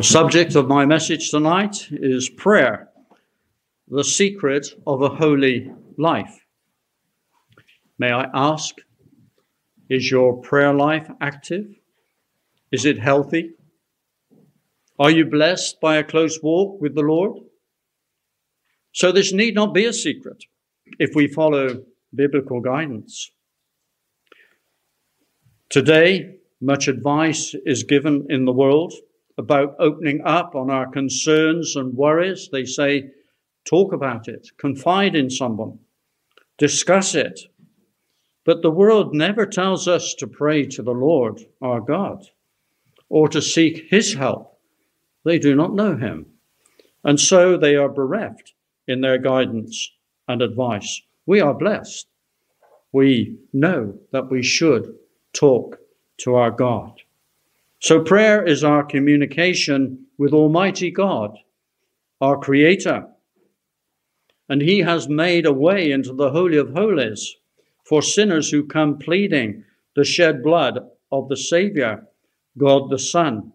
The subject of my message tonight is prayer, the secret of a holy life. May I ask, is your prayer life active? Is it healthy? Are you blessed by a close walk with the Lord? So, this need not be a secret if we follow biblical guidance. Today, much advice is given in the world about opening up on our concerns and worries. They say, talk about it, confide in someone, discuss it. But the world never tells us to pray to the Lord our God or to seek his help. They do not know him. And so they are bereft in their guidance and advice. We are blessed. We know that we should talk to our God. So prayer is our communication with Almighty God, our Creator. And He has made a way into the Holy of Holies for sinners who come pleading the shed blood of the Savior, God the Son,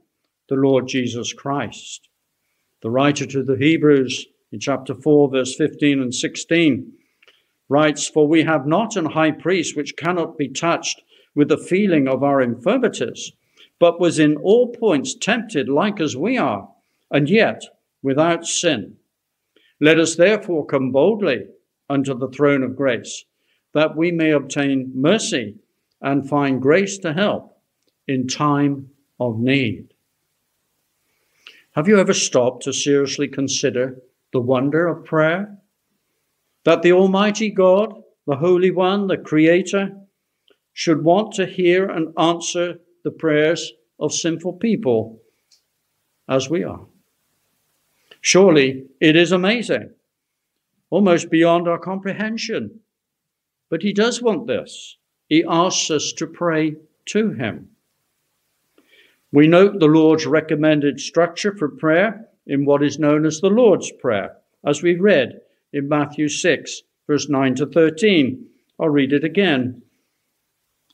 the Lord Jesus Christ. The writer to the Hebrews in chapter 4, verse 15 and 16 writes, For we have not an high priest which cannot be touched with the feeling of our infirmities but was in all points tempted like as we are, and yet without sin. Let us therefore come boldly unto the throne of grace, that we may obtain mercy and find grace to help in time of need. Have you ever stopped to seriously consider the wonder of prayer? That the Almighty God, the Holy One, the Creator, should want to hear and answer the prayers of sinful people as we are. Surely it is amazing, almost beyond our comprehension. But He does want this. He asks us to pray to Him. We note the Lord's recommended structure for prayer in what is known as the Lord's Prayer, as we read in Matthew 6, verse 9 to 13. I'll read it again.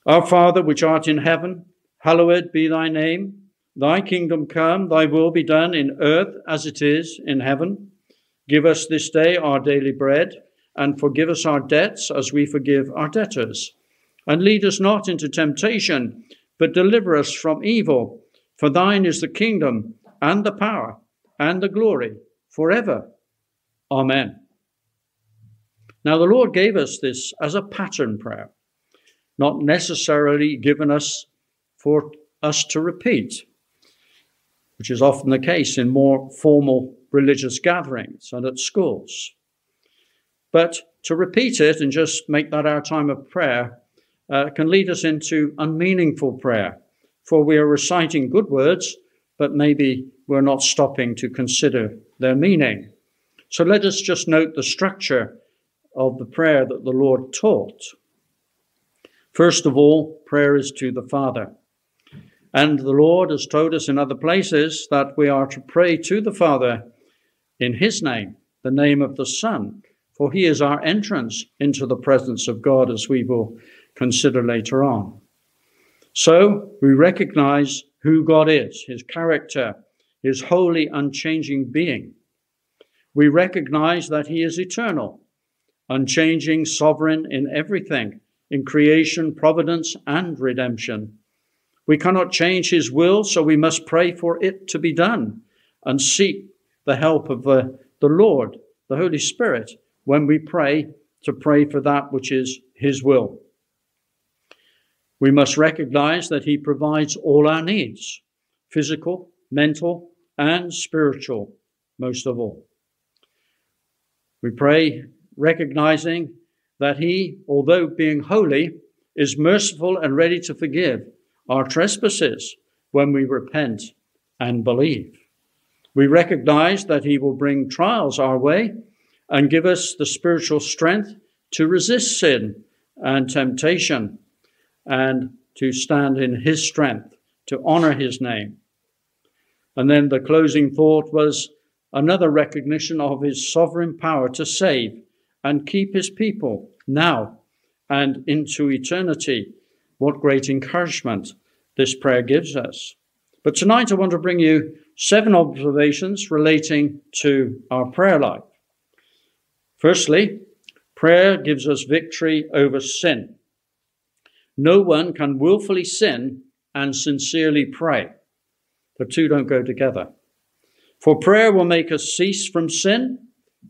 Our Father, which art in heaven, Hallowed be thy name. Thy kingdom come, thy will be done in earth as it is in heaven. Give us this day our daily bread, and forgive us our debts as we forgive our debtors. And lead us not into temptation, but deliver us from evil. For thine is the kingdom, and the power, and the glory, forever. Amen. Now, the Lord gave us this as a pattern prayer, not necessarily given us for us to repeat, which is often the case in more formal religious gatherings and at schools. But to repeat it and just make that our time of prayer uh, can lead us into unmeaningful prayer, for we are reciting good words, but maybe we're not stopping to consider their meaning. So let us just note the structure of the prayer that the Lord taught. First of all, prayer is to the Father. And the Lord has told us in other places that we are to pray to the Father in His name, the name of the Son, for He is our entrance into the presence of God, as we will consider later on. So we recognize who God is, His character, His holy, unchanging being. We recognize that He is eternal, unchanging, sovereign in everything, in creation, providence, and redemption. We cannot change his will, so we must pray for it to be done and seek the help of the, the Lord, the Holy Spirit, when we pray to pray for that which is his will. We must recognize that he provides all our needs physical, mental, and spiritual, most of all. We pray recognizing that he, although being holy, is merciful and ready to forgive our trespasses when we repent and believe. We recognize that He will bring trials our way and give us the spiritual strength to resist sin and temptation and to stand in His strength, to honor His name. And then the closing thought was another recognition of His sovereign power to save and keep His people now and into eternity. What great encouragement! This prayer gives us. But tonight I want to bring you seven observations relating to our prayer life. Firstly, prayer gives us victory over sin. No one can willfully sin and sincerely pray. The two don't go together. For prayer will make us cease from sin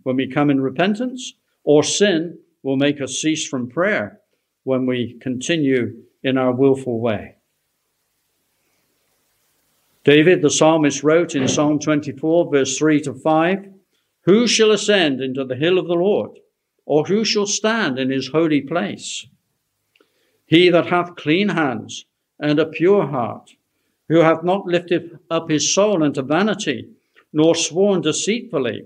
when we come in repentance, or sin will make us cease from prayer when we continue in our willful way. David, the psalmist, wrote in Psalm 24, verse 3 to 5 Who shall ascend into the hill of the Lord, or who shall stand in his holy place? He that hath clean hands and a pure heart, who hath not lifted up his soul unto vanity, nor sworn deceitfully,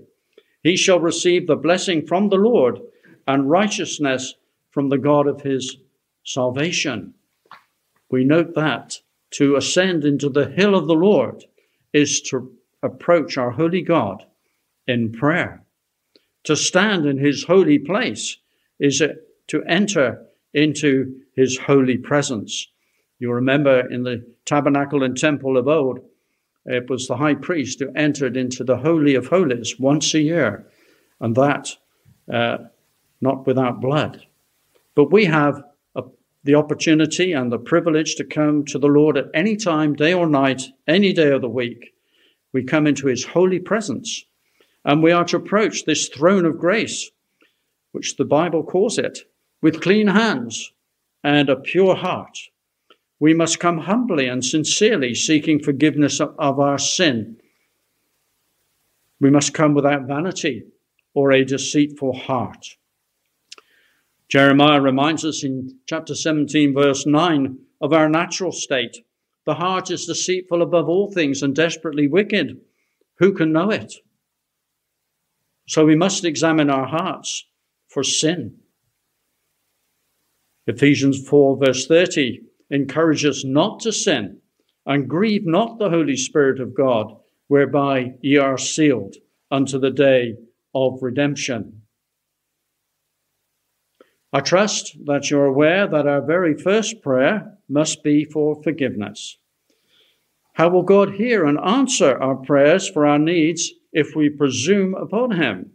he shall receive the blessing from the Lord and righteousness from the God of his salvation. We note that to ascend into the hill of the Lord is to approach our holy God in prayer. To stand in his holy place is to enter into his holy presence. You remember in the tabernacle and temple of old, it was the high priest who entered into the Holy of Holies once a year, and that uh, not without blood. But we have the opportunity and the privilege to come to the Lord at any time, day or night, any day of the week. We come into his holy presence, and we are to approach this throne of grace, which the Bible calls it, with clean hands and a pure heart we must come humbly and sincerely seeking forgiveness of our sin. We must come without vanity or a deceitful heart. Jeremiah reminds us in chapter 17, verse 9, of our natural state. The heart is deceitful above all things and desperately wicked. Who can know it? So we must examine our hearts for sin. Ephesians 4, verse 30 encourages us not to sin, and grieve not the Holy Spirit of God, whereby ye are sealed unto the day of redemption. I trust that you're aware that our very first prayer must be for forgiveness. How will God hear and answer our prayers for our needs if we presume upon Him?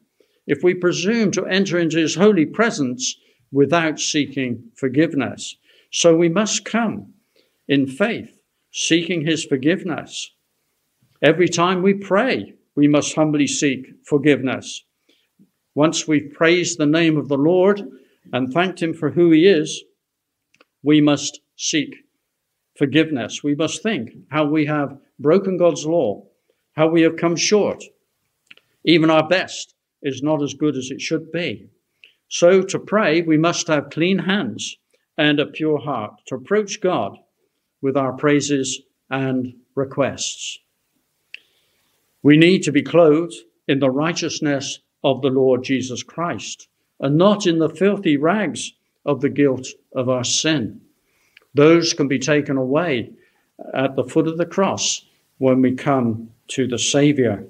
If we presume to enter into His holy presence without seeking forgiveness? So we must come in faith, seeking his forgiveness. Every time we pray, we must humbly seek forgiveness. Once we've praised the name of the Lord and thanked him for who he is, we must seek forgiveness. We must think how we have broken God's law, how we have come short. Even our best is not as good as it should be. So to pray, we must have clean hands and a pure heart to approach God with our praises and requests. We need to be clothed in the righteousness of the Lord Jesus Christ and not in the filthy rags of the guilt of our sin. Those can be taken away at the foot of the cross when we come to the Savior.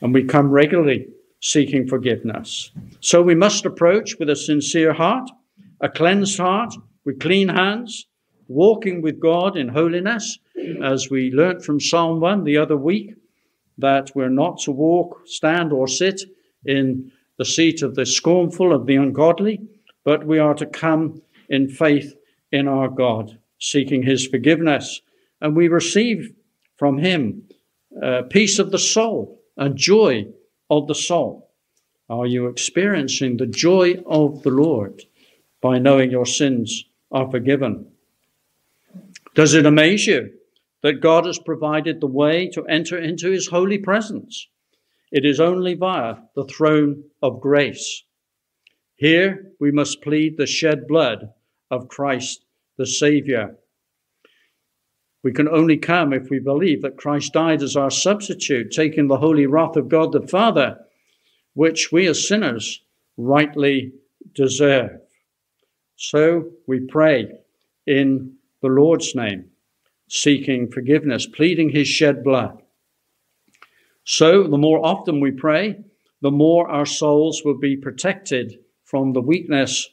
And we come regularly seeking forgiveness. So we must approach with a sincere heart a cleansed heart with clean hands, walking with God in holiness, as we learnt from Psalm 1 the other week, that we're not to walk, stand, or sit in the seat of the scornful, of the ungodly, but we are to come in faith in our God, seeking his forgiveness. And we receive from him uh, peace of the soul and joy of the soul. Are you experiencing the joy of the Lord? by knowing your sins are forgiven. Does it amaze you that God has provided the way to enter into his holy presence? It is only via the throne of grace. Here we must plead the shed blood of Christ the Savior. We can only come if we believe that Christ died as our substitute, taking the holy wrath of God the Father, which we as sinners rightly deserve. So we pray in the Lord's name, seeking forgiveness, pleading his shed blood. So the more often we pray, the more our souls will be protected from the weakness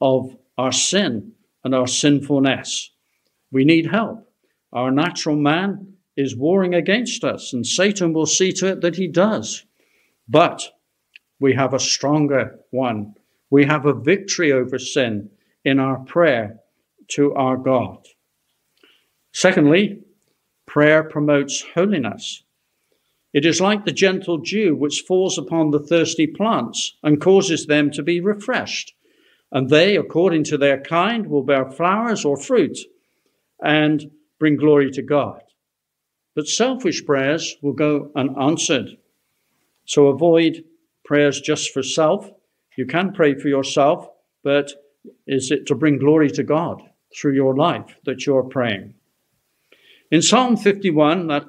of our sin and our sinfulness. We need help. Our natural man is warring against us, and Satan will see to it that he does. But we have a stronger one. We have a victory over sin in our prayer to our God. Secondly, prayer promotes holiness. It is like the gentle dew which falls upon the thirsty plants and causes them to be refreshed. And they, according to their kind, will bear flowers or fruit and bring glory to God. But selfish prayers will go unanswered. So avoid prayers just for self. You can pray for yourself, but is it to bring glory to God through your life that you're praying? In Psalm 51, that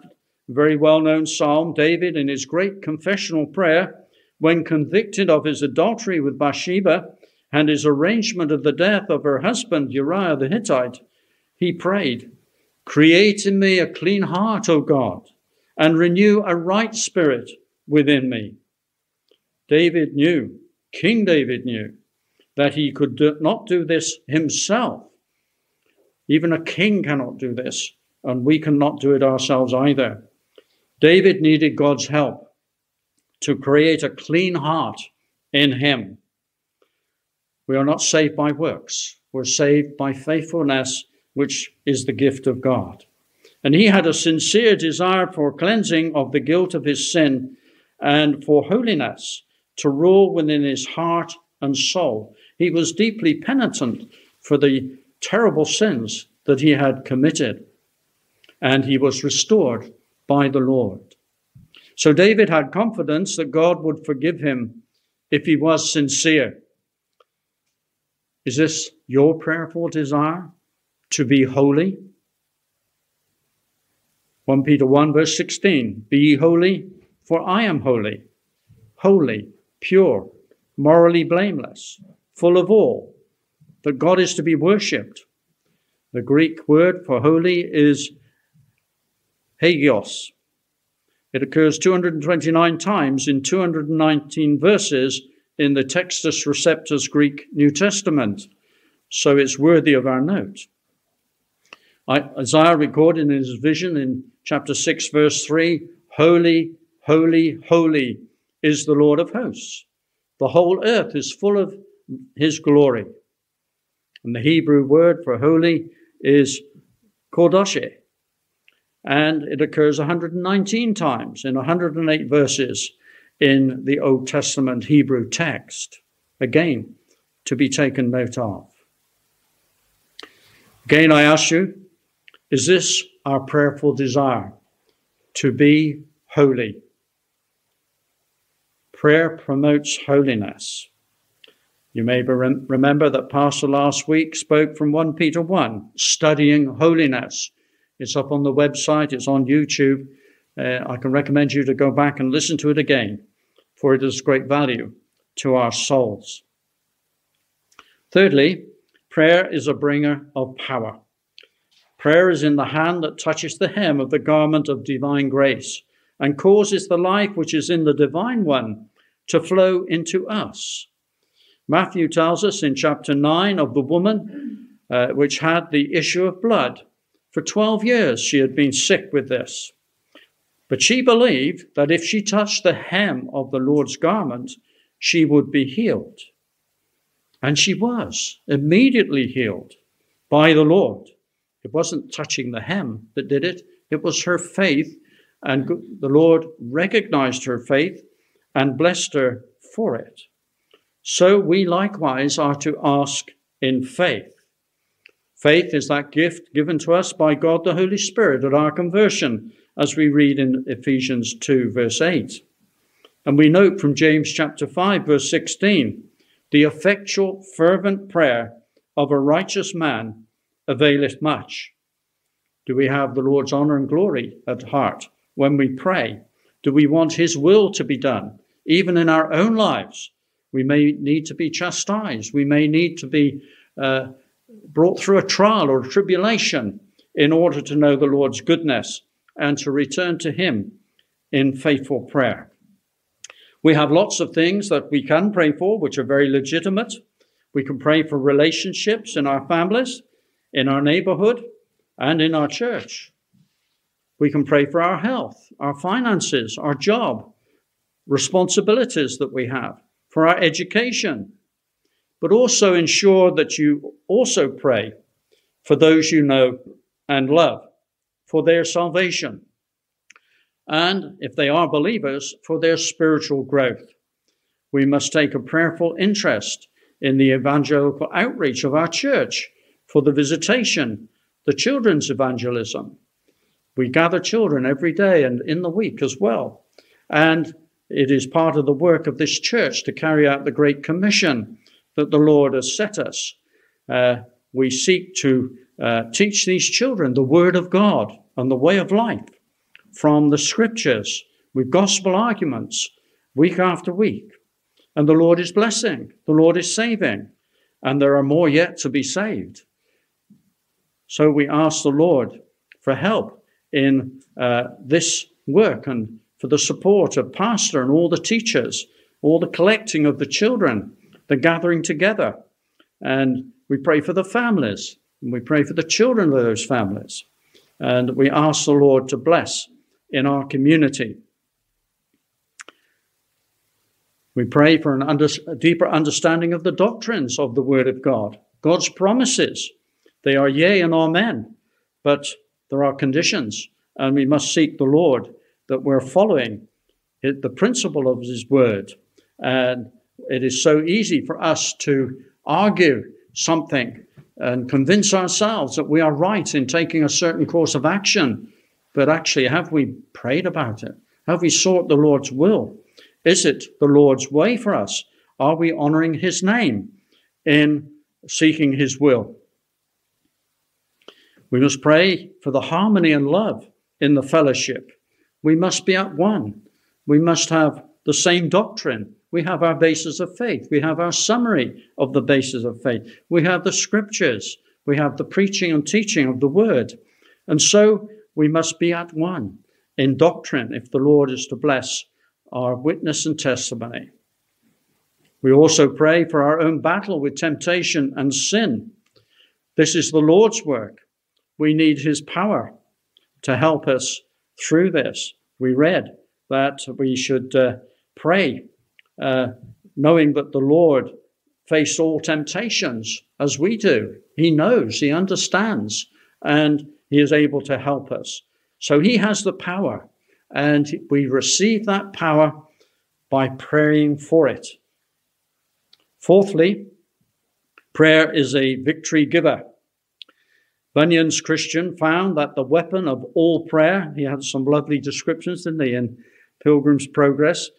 very well known psalm, David, in his great confessional prayer, when convicted of his adultery with Bathsheba and his arrangement of the death of her husband Uriah the Hittite, he prayed, Create in me a clean heart, O God, and renew a right spirit within me. David knew, King David knew, that he could do, not do this himself. Even a king cannot do this, and we cannot do it ourselves either. David needed God's help to create a clean heart in him. We are not saved by works, we're saved by faithfulness, which is the gift of God. And he had a sincere desire for cleansing of the guilt of his sin and for holiness to rule within his heart and soul. He was deeply penitent for the terrible sins that he had committed, and he was restored by the Lord. So David had confidence that God would forgive him if he was sincere. Is this your prayerful desire to be holy? 1 Peter 1, verse 16 Be ye holy, for I am holy. Holy, pure, morally blameless, full of all, that God is to be worshipped. The Greek word for holy is hagios. It occurs 229 times in 219 verses in the Textus Receptus Greek New Testament, so it's worthy of our note. Isaiah recorded in his vision in chapter 6, verse 3 Holy, holy, holy is the Lord of hosts. The whole earth is full of his glory. And the Hebrew word for holy is kodoshe, and it occurs 119 times in 108 verses in the Old Testament Hebrew text. Again, to be taken note of. Again, I ask you, is this our prayerful desire? To be holy. Prayer promotes holiness. You may remember that Pastor last week spoke from 1 Peter 1, studying holiness. It's up on the website, it's on YouTube. Uh, I can recommend you to go back and listen to it again, for it is great value to our souls. Thirdly, prayer is a bringer of power. Prayer is in the hand that touches the hem of the garment of divine grace and causes the life which is in the divine one to flow into us. Matthew tells us in chapter 9 of the woman uh, which had the issue of blood. For 12 years she had been sick with this. But she believed that if she touched the hem of the Lord's garment, she would be healed. And she was immediately healed by the Lord. It wasn't touching the hem that did it, it was her faith. And the Lord recognized her faith and blessed her for it. So we likewise are to ask in faith. Faith is that gift given to us by God the Holy Spirit at our conversion, as we read in Ephesians 2, verse 8. And we note from James chapter 5, verse 16, the effectual, fervent prayer of a righteous man availeth much. Do we have the Lord's honor and glory at heart when we pray? Do we want his will to be done, even in our own lives? We may need to be chastised. We may need to be uh, brought through a trial or a tribulation in order to know the Lord's goodness and to return to Him in faithful prayer. We have lots of things that we can pray for, which are very legitimate. We can pray for relationships in our families, in our neighborhood, and in our church. We can pray for our health, our finances, our job, responsibilities that we have, for our education, but also ensure that you also pray for those you know and love, for their salvation, and if they are believers, for their spiritual growth. We must take a prayerful interest in the evangelical outreach of our church, for the visitation, the children's evangelism. We gather children every day and in the week as well. And it is part of the work of this church to carry out the Great Commission that the Lord has set us. Uh, we seek to uh, teach these children the Word of God and the way of life from the Scriptures with gospel arguments week after week. And the Lord is blessing, the Lord is saving, and there are more yet to be saved. So we ask the Lord for help in uh, this work and for the support of pastor and all the teachers, all the collecting of the children, the gathering together. And we pray for the families, and we pray for the children of those families. And we ask the Lord to bless in our community. We pray for an under, a deeper understanding of the doctrines of the Word of God, God's promises. They are yea and amen, but there are conditions, and we must seek the Lord that we're following the principle of His Word. And it is so easy for us to argue something and convince ourselves that we are right in taking a certain course of action. But actually, have we prayed about it? Have we sought the Lord's will? Is it the Lord's way for us? Are we honoring His name in seeking His will? We must pray for the harmony and love in the fellowship we must be at one. We must have the same doctrine. We have our basis of faith. We have our summary of the basis of faith. We have the scriptures. We have the preaching and teaching of the word. And so we must be at one in doctrine if the Lord is to bless our witness and testimony. We also pray for our own battle with temptation and sin. This is the Lord's work. We need his power to help us through this. We read that we should uh, pray, uh, knowing that the Lord faced all temptations as we do. He knows, He understands, and He is able to help us. So He has the power, and we receive that power by praying for it. Fourthly, prayer is a victory giver. Bunyan's Christian found that the weapon of all prayer, he had some lovely descriptions, didn't he, in Pilgrim's Progress?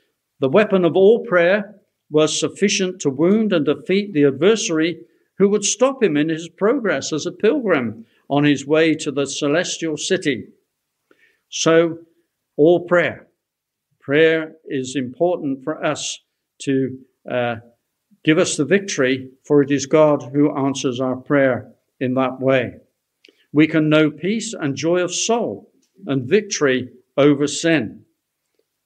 The weapon of all prayer was sufficient to wound and defeat the adversary who would stop him in his progress as a pilgrim on his way to the celestial city. So, all prayer. Prayer is important for us to uh, give us the victory, for it is God who answers our prayer in that way we can know peace and joy of soul and victory over sin.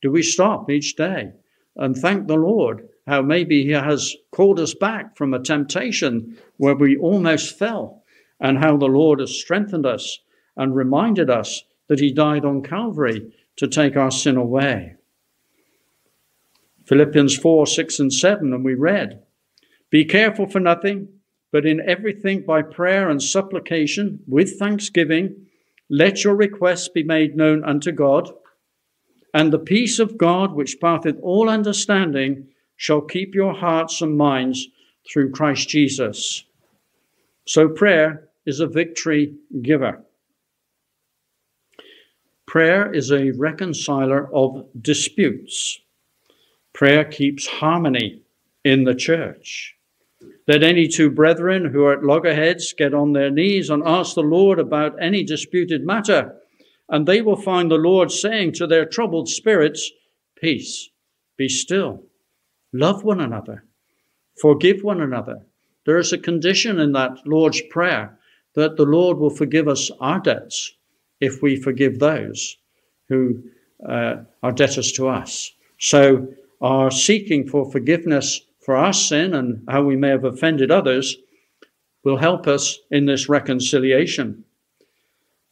Do we stop each day and thank the Lord how maybe He has called us back from a temptation where we almost fell, and how the Lord has strengthened us and reminded us that He died on Calvary to take our sin away? Philippians 4 6 and 7, and we read, Be careful for nothing but in everything by prayer and supplication with thanksgiving, let your requests be made known unto God, and the peace of God, which passeth all understanding, shall keep your hearts and minds through Christ Jesus. So prayer is a victory giver. Prayer is a reconciler of disputes. Prayer keeps harmony in the church. Let any two brethren who are at loggerheads get on their knees and ask the Lord about any disputed matter, and they will find the Lord saying to their troubled spirits, Peace, be still, love one another, forgive one another. There is a condition in that Lord's Prayer that the Lord will forgive us our debts if we forgive those who uh, are debtors to us. So, our seeking for forgiveness for our sin and how we may have offended others will help us in this reconciliation.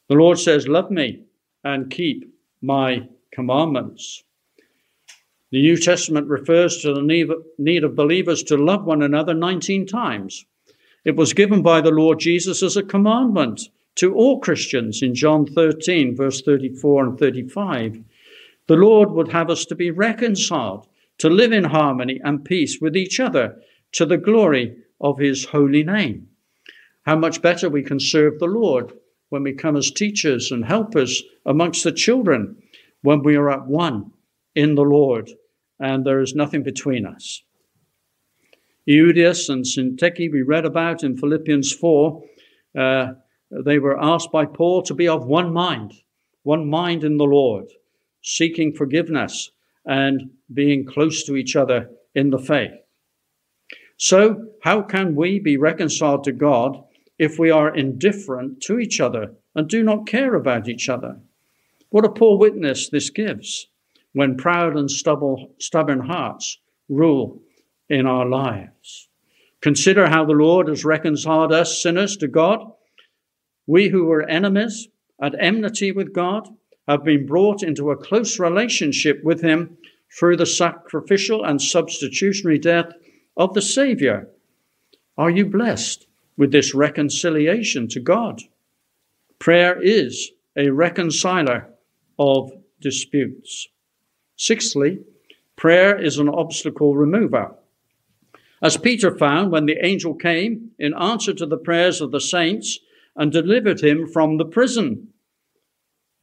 The Lord says, Love me and keep my commandments. The New Testament refers to the need of believers to love one another 19 times. It was given by the Lord Jesus as a commandment to all Christians in John 13, verse 34 and 35. The Lord would have us to be reconciled, to live in harmony and peace with each other, to the glory of his holy name. How much better we can serve the Lord when we come as teachers and helpers amongst the children, when we are at one in the Lord and there is nothing between us. Euodias and Syntyche, we read about in Philippians 4, uh, they were asked by Paul to be of one mind, one mind in the Lord, seeking forgiveness and being close to each other in the faith. So, how can we be reconciled to God if we are indifferent to each other and do not care about each other? What a poor witness this gives when proud and stubborn hearts rule in our lives. Consider how the Lord has reconciled us sinners to God. We who were enemies at enmity with God have been brought into a close relationship with Him through the sacrificial and substitutionary death of the Savior. Are you blessed with this reconciliation to God? Prayer is a reconciler of disputes. Sixthly, prayer is an obstacle remover. As Peter found when the angel came in answer to the prayers of the saints and delivered him from the prison.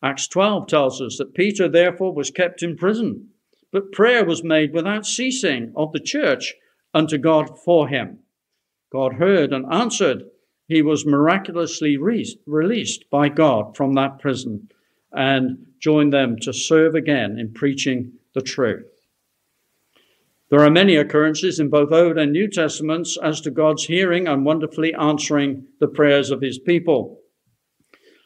Acts 12 tells us that Peter therefore was kept in prison, but prayer was made without ceasing of the church unto God for him. God heard and answered. He was miraculously re- released by God from that prison and joined them to serve again in preaching the truth. There are many occurrences in both Old and New Testaments as to God's hearing and wonderfully answering the prayers of his people.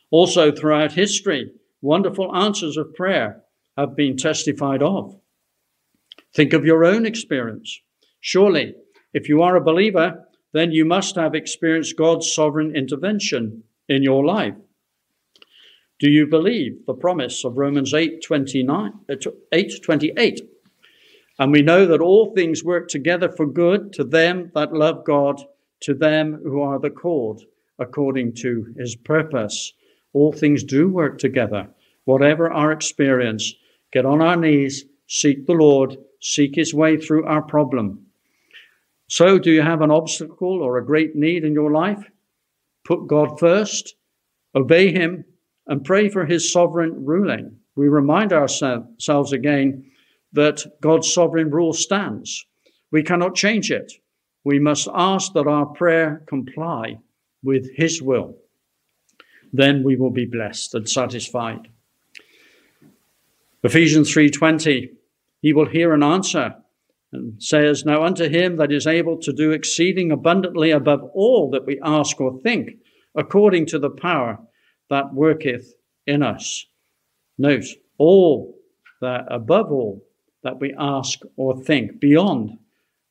Also, throughout history, wonderful answers of prayer have been testified of. Think of your own experience. Surely, if you are a believer, then you must have experienced God's sovereign intervention in your life. Do you believe the promise of Romans 8 29, uh, 8 28? And we know that all things work together for good to them that love God, to them who are the called according to his purpose. All things do work together. Whatever our experience, get on our knees, seek the Lord, seek his way through our problem. So, do you have an obstacle or a great need in your life? Put God first, obey him, and pray for his sovereign ruling. We remind ourselves again that God's sovereign rule stands. We cannot change it. We must ask that our prayer comply with his will. Then we will be blessed and satisfied. Ephesians 3:20 He will hear and answer and says now unto him that is able to do exceeding abundantly above all that we ask or think according to the power that worketh in us. Note, all that, above all, that we ask or think, beyond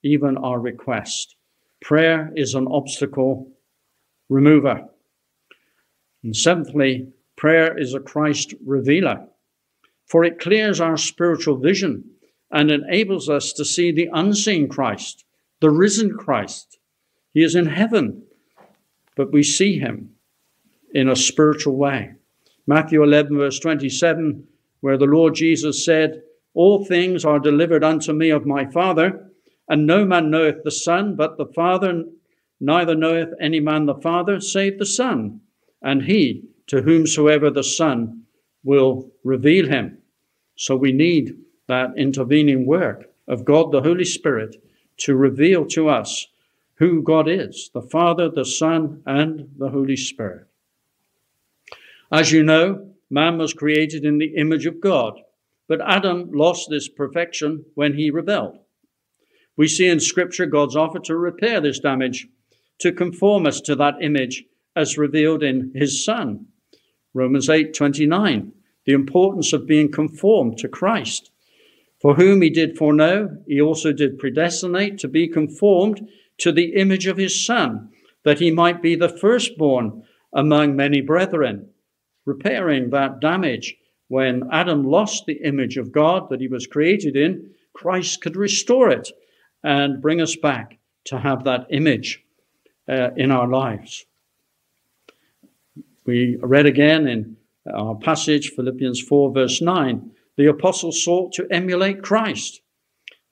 even our request. Prayer is an obstacle remover. And seventhly, prayer is a Christ revealer, for it clears our spiritual vision and enables us to see the unseen Christ, the risen Christ. He is in heaven, but we see him in a spiritual way. Matthew 11, verse 27, where the Lord Jesus said, All things are delivered unto me of my Father, and no man knoweth the Son but the Father, neither knoweth any man the Father save the Son, and he to whomsoever the Son will reveal him. So we need that intervening work of God the Holy Spirit to reveal to us who God is the Father, the Son, and the Holy Spirit. As you know, man was created in the image of God, but Adam lost this perfection when he rebelled. We see in Scripture God's offer to repair this damage, to conform us to that image as revealed in his Son. Romans 8 29, the importance of being conformed to Christ. For whom he did foreknow, he also did predestinate to be conformed to the image of his Son, that he might be the firstborn among many brethren repairing that damage when Adam lost the image of God that he was created in, Christ could restore it and bring us back to have that image uh, in our lives. We read again in our passage, Philippians 4, verse 9, the apostle sought to emulate Christ.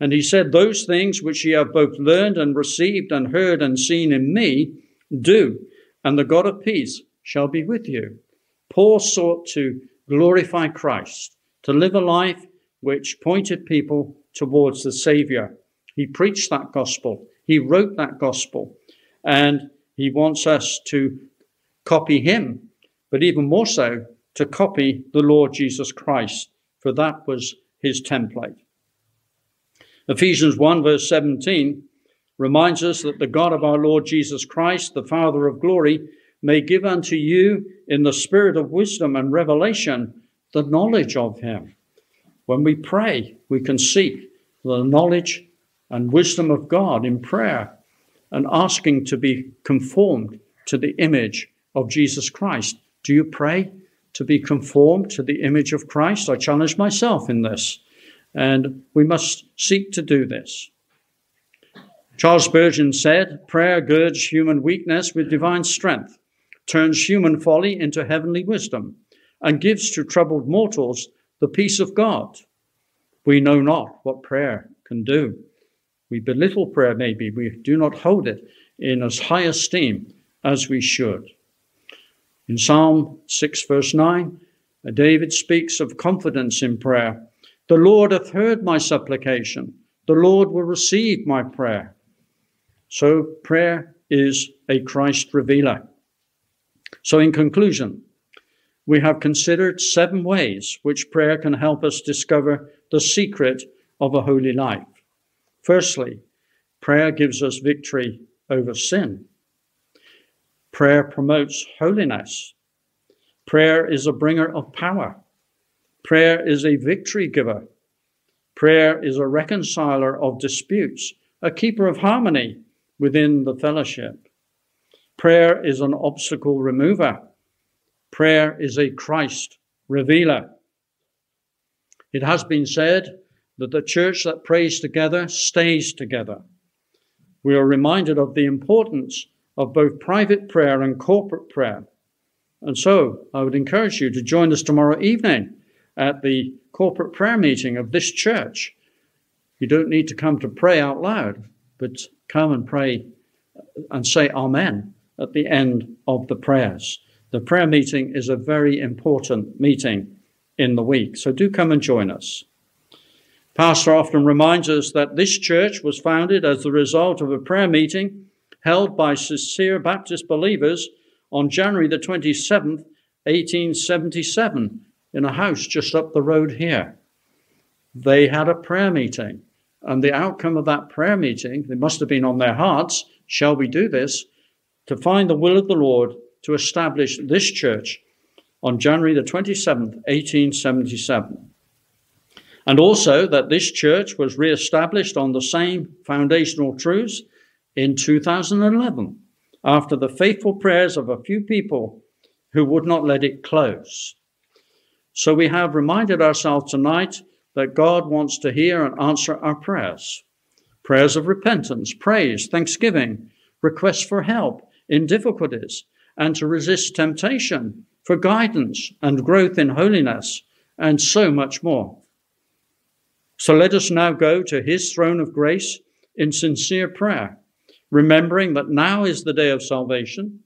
And he said, Those things which ye have both learned and received and heard and seen in me, do, and the God of peace shall be with you. Paul sought to glorify Christ, to live a life which pointed people towards the Savior. He preached that gospel, he wrote that gospel, and he wants us to copy him, but even more so, to copy the Lord Jesus Christ, for that was his template. Ephesians 1, verse 17, reminds us that the God of our Lord Jesus Christ, the Father of glory, may give unto you in the spirit of wisdom and revelation the knowledge of him. When we pray, we can seek the knowledge and wisdom of God in prayer and asking to be conformed to the image of Jesus Christ. Do you pray to be conformed to the image of Christ? I challenge myself in this, and we must seek to do this. Charles Spurgeon said, Prayer girds human weakness with divine strength, turns human folly into heavenly wisdom, and gives to troubled mortals the peace of God. We know not what prayer can do. We belittle prayer, maybe. We do not hold it in as high esteem as we should. In Psalm 6, verse 9, David speaks of confidence in prayer. The Lord hath heard my supplication. The Lord will receive my prayer. So prayer is a Christ revealer. So, in conclusion, we have considered seven ways which prayer can help us discover the secret of a holy life. Firstly, prayer gives us victory over sin. Prayer promotes holiness. Prayer is a bringer of power. Prayer is a victory giver. Prayer is a reconciler of disputes, a keeper of harmony, within the fellowship. Prayer is an obstacle remover. Prayer is a Christ revealer. It has been said that the church that prays together stays together. We are reminded of the importance of both private prayer and corporate prayer. And so I would encourage you to join us tomorrow evening at the corporate prayer meeting of this church. You don't need to come to pray out loud, but come and pray and say Amen at the end of the prayers. The prayer meeting is a very important meeting in the week, so do come and join us. Pastor often reminds us that this church was founded as the result of a prayer meeting held by sincere Baptist believers on January the 27th, 1877, in a house just up the road here. They had a prayer meeting and the outcome of that prayer meeting, they must have been on their hearts, shall we do this? To find the will of the Lord to establish this church on January the 27th, 1877. And also that this church was re-established on the same foundational truths in 2011 after the faithful prayers of a few people who would not let it close. So we have reminded ourselves tonight that God wants to hear and answer our prayers prayers of repentance, praise, thanksgiving, requests for help in difficulties, and to resist temptation, for guidance and growth in holiness, and so much more. So let us now go to his throne of grace in sincere prayer, remembering that now is the day of salvation.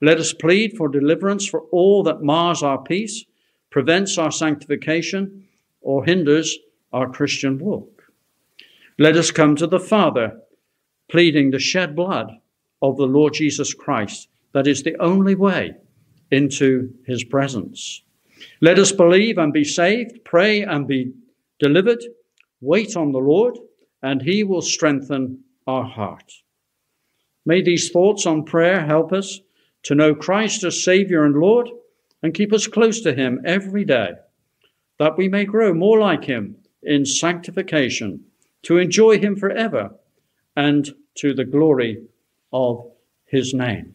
Let us plead for deliverance for all that mars our peace, prevents our sanctification, or hinders our Christian walk. Let us come to the Father, pleading the shed blood of the Lord Jesus Christ. That is the only way into his presence. Let us believe and be saved, pray and be delivered, wait on the Lord, and he will strengthen our heart. May these thoughts on prayer help us to know Christ as Savior and Lord and keep us close to him every day that we may grow more like him in sanctification, to enjoy him forever, and to the glory of his name.